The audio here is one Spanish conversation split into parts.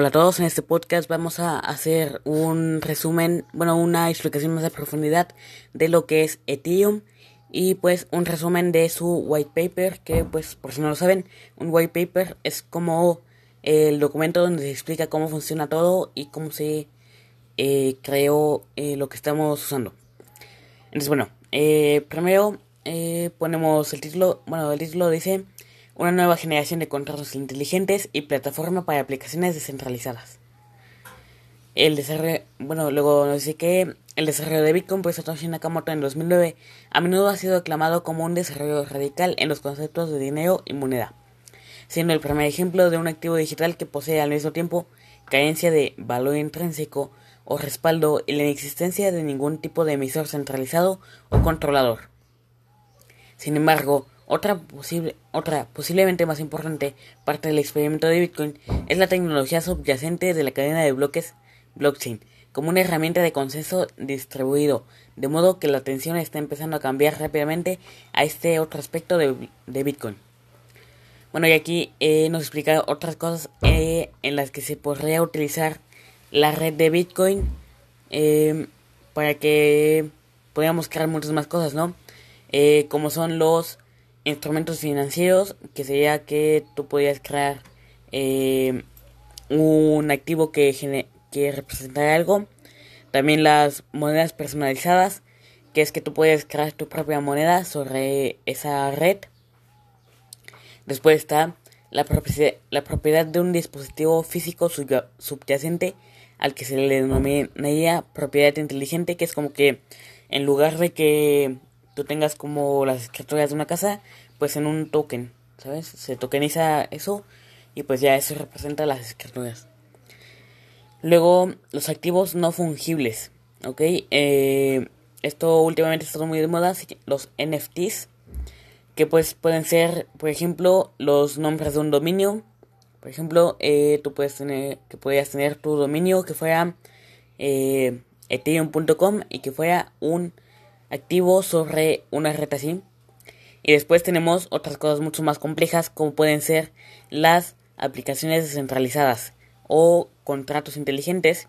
Hola a todos, en este podcast vamos a hacer un resumen, bueno, una explicación más a profundidad de lo que es Ethereum y pues un resumen de su white paper, que pues por si no lo saben, un white paper es como el documento donde se explica cómo funciona todo y cómo se eh, creó eh, lo que estamos usando. Entonces bueno, eh, primero ponemos el título, bueno, el título dice una nueva generación de contratos inteligentes y plataforma para aplicaciones descentralizadas. El desarrollo, bueno, luego nos dice que el desarrollo de Bitcoin por Satoshi Nakamoto en 2009 a menudo ha sido aclamado como un desarrollo radical en los conceptos de dinero y moneda, siendo el primer ejemplo de un activo digital que posee al mismo tiempo carencia de valor intrínseco o respaldo y la inexistencia de ningún tipo de emisor centralizado o controlador. Sin embargo, otra, posible, otra posiblemente más importante parte del experimento de Bitcoin es la tecnología subyacente de la cadena de bloques blockchain, como una herramienta de consenso distribuido, de modo que la atención está empezando a cambiar rápidamente a este otro aspecto de, Bitcoin. Bueno, y aquí eh, nos explica otras cosas eh, en las que se podría utilizar la red de Bitcoin eh, para que podamos crear muchas más cosas, ¿no? como son los instrumentos financieros, que sería que tú podías crear eh, un activo que, que representara algo. También las monedas personalizadas, que es que tú puedes crear tu propia moneda sobre esa red. Después está la, la propiedad de un dispositivo físico subyacente al que se le denominaría propiedad inteligente, que es como que en lugar de que tú tengas como las escrituras de una casa, pues en un token, ¿sabes? Se tokeniza eso y pues ya eso representa las escrituras. Luego, los activos no fungibles, ¿ok? Eh, esto últimamente está muy de moda, los NFTs, que pues pueden ser, por ejemplo, los nombres de un dominio. Por ejemplo, eh, tú puedes tener, que podías tener tu dominio que fuera eh, ethereum.com y que fuera un activo sobre una red así. Y después tenemos otras cosas mucho más complejas como pueden ser las aplicaciones descentralizadas o contratos inteligentes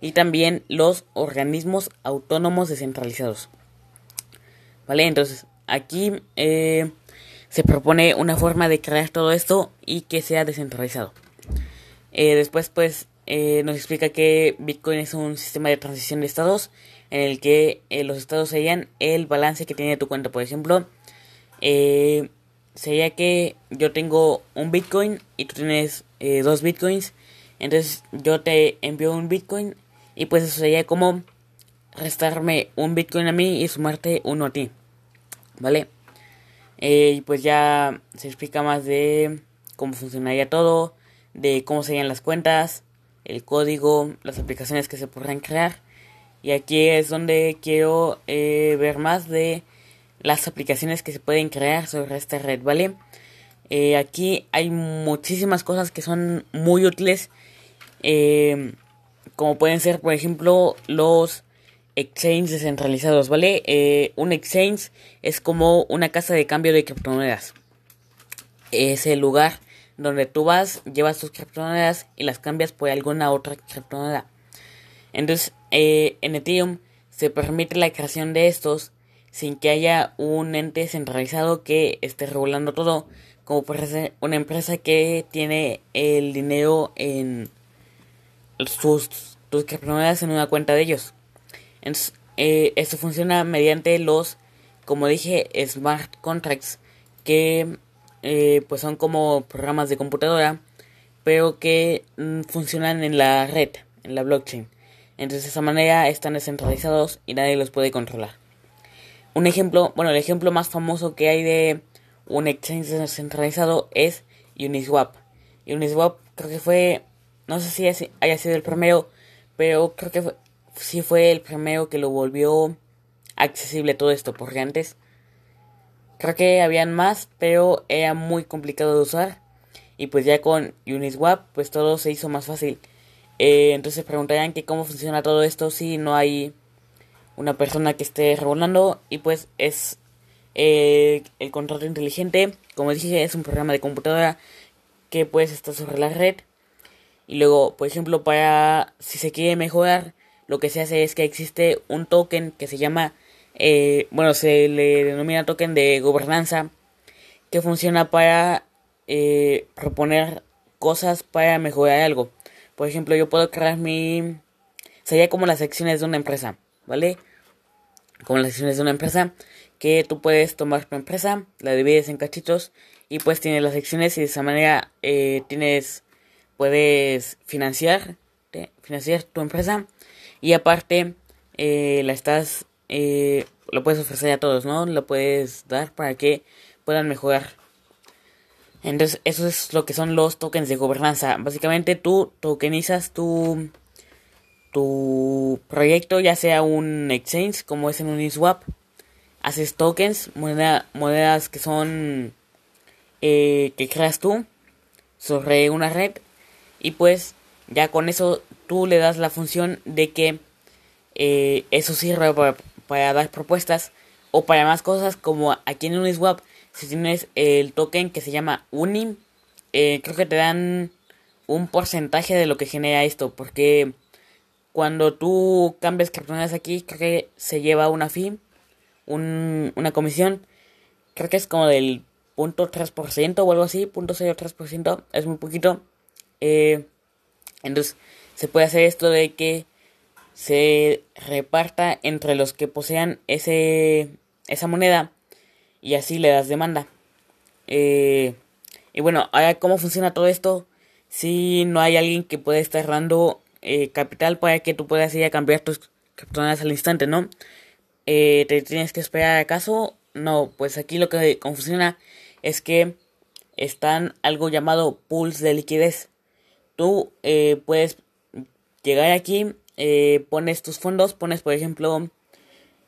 y también los organismos autónomos descentralizados. ¿Vale? Entonces aquí eh, se propone una forma de crear todo esto y que sea descentralizado. Eh, después pues eh, nos explica que Bitcoin es un sistema de transición de estados en el que eh, los estados serían el balance que tiene tu cuenta. Por ejemplo, eh, sería que yo tengo un Bitcoin y tú tienes dos Bitcoins. Entonces yo te envío un Bitcoin y pues eso sería como restarme un Bitcoin a mí y sumarte uno a ti. ¿Vale? y pues ya se explica más de cómo funcionaría todo, de cómo serían las cuentas, el código, las aplicaciones que se podrán crear y aquí es donde quiero eh, ver más de las aplicaciones que se pueden crear sobre esta red, ¿vale? Eh, aquí hay muchísimas cosas que son muy útiles. Eh, como pueden ser, por ejemplo, los exchanges descentralizados, ¿vale? un exchange es como una casa de cambio de criptomonedas. Es el lugar donde tú vas, llevas tus criptomonedas y las cambias por alguna otra criptomoneda. Entonces, eh, en Ethereum se permite la creación de estos sin que haya un ente centralizado que esté regulando todo, como puede ser una empresa que tiene el dinero en sus tus criptomonedas en una cuenta de ellos. Entonces, eh, esto funciona mediante los, como dije, smart contracts, que eh, pues son como programas de computadora, pero que mm, funcionan en la red, en la blockchain. Entonces de esa manera están descentralizados y nadie los puede controlar. Un ejemplo, bueno, el ejemplo más famoso que hay de un exchange descentralizado es Uniswap. Uniswap creo que fue, no sé si haya sido el primero, pero creo que fue, sí fue el primero que lo volvió accesible todo esto, porque antes creo que habían más, pero era muy complicado de usar. Y pues ya con Uniswap, pues todo se hizo más fácil. Eh, entonces preguntarían que cómo funciona todo esto si no hay una persona que esté regulando y pues es eh, el contrato inteligente como dije es un programa de computadora que pues está sobre la red Y luego, por ejemplo, para si se quiere mejorar, lo que se hace es que existe un token que se llama, eh, bueno, se le denomina token de gobernanza, que funciona para eh, proponer cosas para mejorar algo. Por ejemplo, yo puedo crear mi... Sería como las secciones de una empresa, ¿vale? Como las secciones de una empresa, que tú puedes tomar tu empresa, la divides en cachitos y pues tienes las secciones y de esa manera eh, tienes puedes financiar financiar tu empresa y aparte eh, la estás eh, lo puedes ofrecer a todos no lo puedes dar para que puedan mejorar. Entonces eso es lo que son los tokens de gobernanza. Básicamente tú tokenizas tu tu proyecto ya sea un exchange como es en Uniswap. Haces tokens moneda, monedas que son eh, que creas tú sobre una red. Y pues ya con eso tú le das la función de que eh, eso sirve para, dar propuestas o para más cosas como aquí en Uniswap si tienes el token que se llama Uni eh, creo que te dan un porcentaje de lo que genera esto porque cuando tú cambias criptomonedas aquí creo que se lleva una fee un, una comisión creo que es como del .3% o algo así, .03%, es muy poquito. Eh, entonces se puede hacer esto de que se reparta entre los que posean ese, esa moneda y así le das demanda. Eh, y bueno, ahora cómo funciona todo esto si no hay alguien que pueda estar dando eh, capital para que tú puedas ir a cambiar tus criptomonedas al instante, ¿no? Eh, ¿Te tienes que esperar acaso? No, pues aquí lo que funciona es que están algo llamado pools de liquidez. Tú eh, puedes llegar aquí, eh, pones tus fondos, pones por ejemplo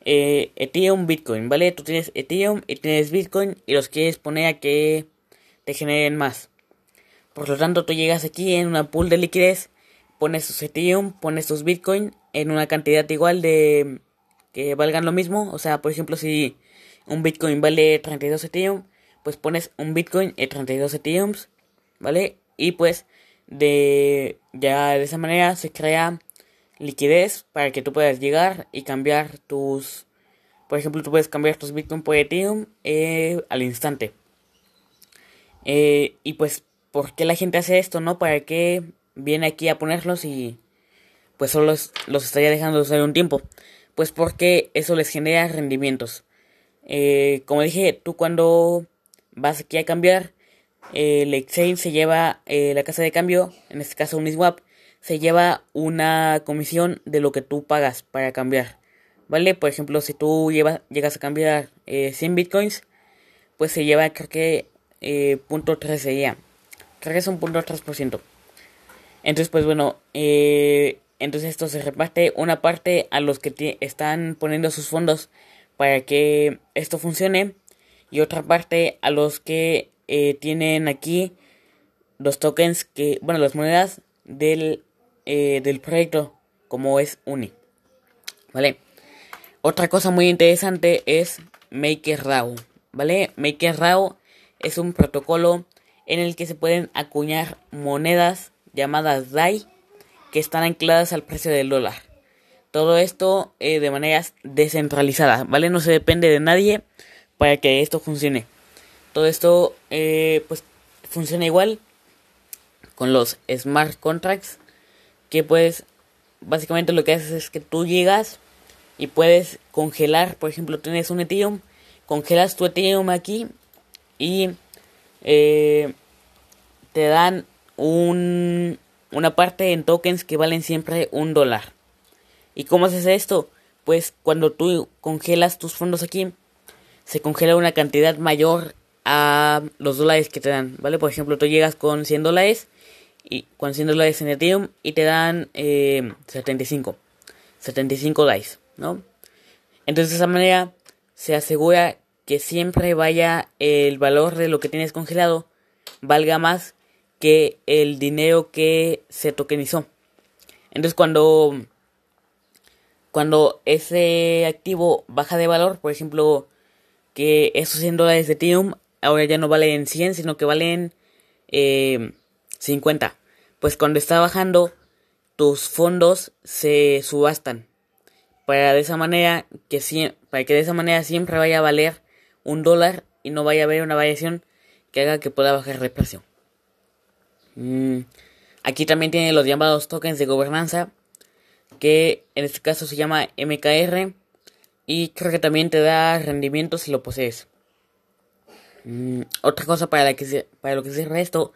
eh, Ethereum, Bitcoin, ¿vale? Tú tienes Ethereum y tienes Bitcoin y los quieres poner a que te generen más. Por lo tanto, tú llegas aquí en una pool de liquidez, pones tus Ethereum, pones tus Bitcoin en una cantidad igual de que valgan lo mismo. O sea, por ejemplo, si un Bitcoin vale 32 Ethereum, pues pones un Bitcoin y 32 Ethereum, ¿vale? Y pues de ya de esa manera se crea liquidez para que tú puedas llegar y cambiar tus por ejemplo tú puedes cambiar tus bitcoin por ethereum eh, al instante. Eh, y pues por qué la gente hace esto no para qué viene aquí a ponerlos y pues solo los, los estaría dejando usar un tiempo pues porque eso les genera rendimientos. Eh, como dije tú cuando vas aquí a cambiar, el exchange se lleva, la casa de cambio, en este caso Uniswap, se lleva una comisión de lo que tú pagas para cambiar. ¿Vale? Por ejemplo, si tú llevas, llegas a cambiar eh, 100 bitcoins, pues se lleva, creo que, eh, punto 3 sería. Creo que es un punto 3%. Entonces, pues bueno, eh, entonces esto se reparte una parte a los que están poniendo sus fondos para que esto funcione y otra parte a los que eh, tienen aquí los tokens que, bueno, las monedas del, eh, del proyecto como es Uni. ¿Vale? Otra cosa muy interesante es MakerDAO. ¿Vale? MakerDAO es un protocolo en el que se pueden acuñar monedas llamadas DAI que están ancladas al precio del dólar. Todo esto eh, de maneras descentralizadas, ¿vale? No se depende de nadie para que esto funcione. Todo esto eh, pues funciona igual con los smart contracts que pues básicamente lo que haces es que tú llegas y puedes congelar, por ejemplo, tienes un Ethereum, congelas tu Ethereum aquí y eh, te dan un, una parte en tokens que valen siempre un dólar. ¿Y cómo haces esto? Pues cuando tú congelas tus fondos aquí, se congela una cantidad mayor a los dólares que te dan, ¿vale? Por ejemplo, tú llegas con 100 dólares y con 100 dólares en Ethereum y te dan eh, 75, 75 dólares, ¿no? Entonces de esa manera se asegura que siempre vaya el valor de lo que tienes congelado valga más que el dinero que se tokenizó. Entonces cuando cuando ese activo baja de valor, por ejemplo, que esos 100 dólares de Ethereum ahora ya no valen 100, sino que valen eh, 50. pues cuando está bajando, tus fondos se subastan. Para de esa manera que para que de esa manera siempre vaya a valer un dólar y no vaya a haber una variación que haga que pueda bajar de precio. Mm, aquí también tiene los llamados tokens de gobernanza, que en este caso se llama MKR y creo que también te da rendimiento si lo posees. Mm, otra cosa para, la que para lo que sirve esto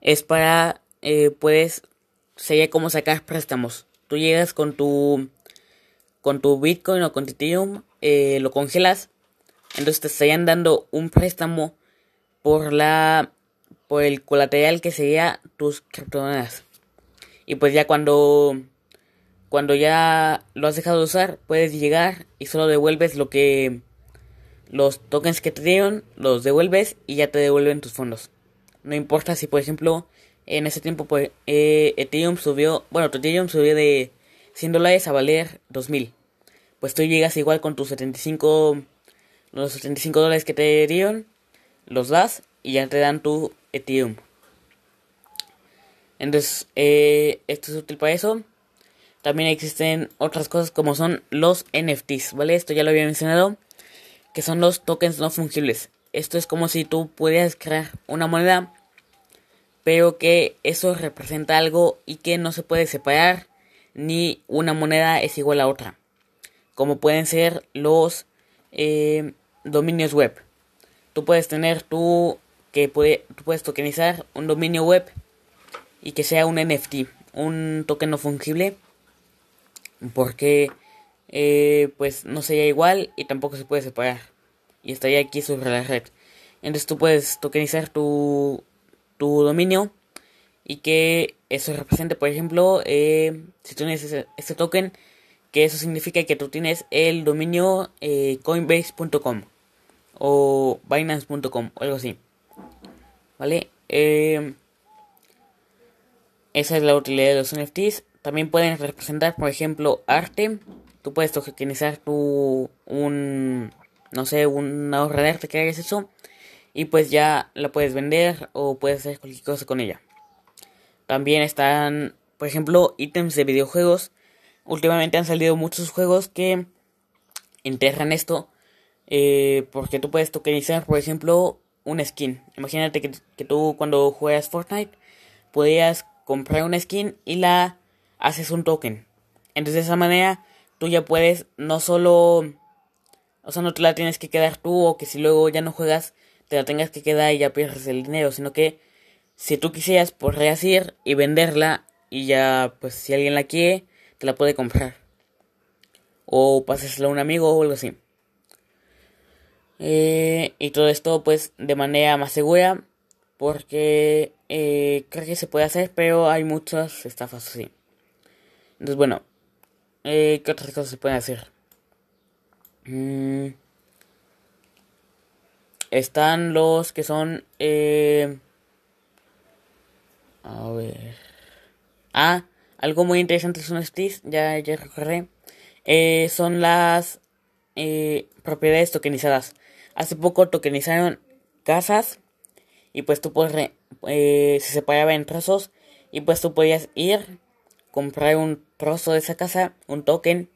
es para, eh, puedes, sería como sacar préstamos. Tú llegas con tu, con tu Bitcoin o con Ethereum, eh, lo congelas, entonces te estarían dando un préstamo por la, por el colateral que sería tus criptomonedas. Y pues ya cuando, cuando ya lo has dejado de usar, puedes llegar y solo devuelves lo que los tokens que te dieron, los devuelves y ya te devuelven tus fondos. No importa si, por ejemplo, en ese tiempo pues, eh, Ethereum subió, bueno, tu Ethereum subió de 100 dólares a valer 2000. Pues tú llegas igual con tus 75, los 75 dólares que te dieron, los das y ya te dan tu Ethereum. Entonces, eh, esto es útil para eso. También existen otras cosas como son los NFTs, ¿vale? Esto ya lo había mencionado que son los tokens no fungibles. Esto es como si tú pudieras crear una moneda, pero que eso representa algo y que no se puede separar, ni una moneda es igual a otra. Como pueden ser los eh, dominios web. Tú puedes tener tú que puede, puedes tokenizar un dominio web y que sea un NFT, un token no fungible, porque eh, pues no sería igual y tampoco se puede separar. Y estaría aquí sobre la red. Entonces tú puedes tokenizar tu, tu dominio y que eso represente, por ejemplo, eh, si tú tienes ese, token, que eso significa que tú tienes el dominio eh, coinbase.com o binance.com o algo así. ¿Vale? esa es la utilidad de los NFTs. También pueden representar, por ejemplo, arte tú puedes tokenizar tu un no sé, una ahorra de arte que hagas eso y pues ya la puedes vender o puedes hacer cualquier cosa con ella. También están, por ejemplo, ítems de videojuegos. Últimamente han salido muchos juegos que enterran esto eh, porque tú puedes tokenizar, por ejemplo, una skin. Imagínate que, que tú cuando juegas Fortnite podías comprar una skin y la haces un token. Entonces de esa manera tú ya puedes no solo, o sea, no te la tienes que quedar tú o que si luego ya no juegas te la tengas que quedar y ya pierdes el dinero, sino que si tú quisieras podrías ir y venderla y ya pues si alguien la quiere te la puede comprar o pasesla a un amigo o algo así. Eh, y todo esto pues de manera más segura porque eh, creo que se puede hacer pero hay muchas estafas así. Entonces bueno, eh, ¿Qué otras cosas se pueden hacer? Mm. Están los que son... Eh, a ver... Ah, algo muy interesante son estos, ya, ya recorré. Eh, son las eh, propiedades tokenizadas. Hace poco tokenizaron casas y pues tú puedes... Eh, se separaba en trozos y pues tú podías ir comprar un trozo de esa casa, un token,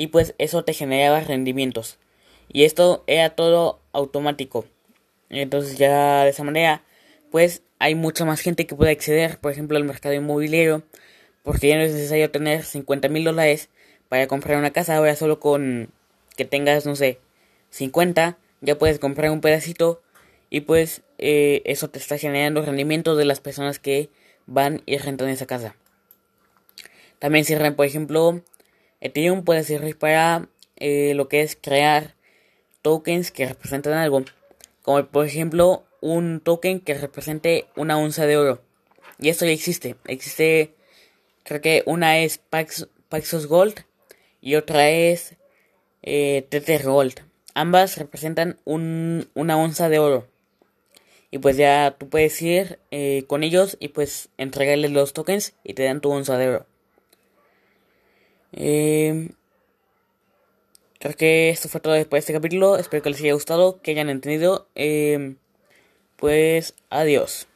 y pues eso te generaba rendimientos. Y esto era todo automático. Entonces ya de esa manera, pues hay mucha más gente que puede acceder, por ejemplo, al mercado inmobiliario, porque ya no es necesario tener 50 mil dólares para comprar una casa, ahora solo con que tengas, no sé, 50, ya puedes comprar un pedacito y pues eh, eso te está generando rendimiento de las personas que van y rentan esa casa. También sirve, por ejemplo, Ethereum puede servir para eh, lo que es crear tokens que representan algo. Como por ejemplo un token que represente una onza de oro. Y esto ya existe. Existe, creo que una es Paxos Gold y otra es eh, Tether Gold. Ambas representan un, una onza de oro. Y pues ya tú puedes ir eh, con ellos y pues entregarles los tokens y te dan tu onza de oro. Eh, creo que esto fue todo después de este capítulo. Espero que les haya gustado, que hayan entendido. Eh, pues adiós.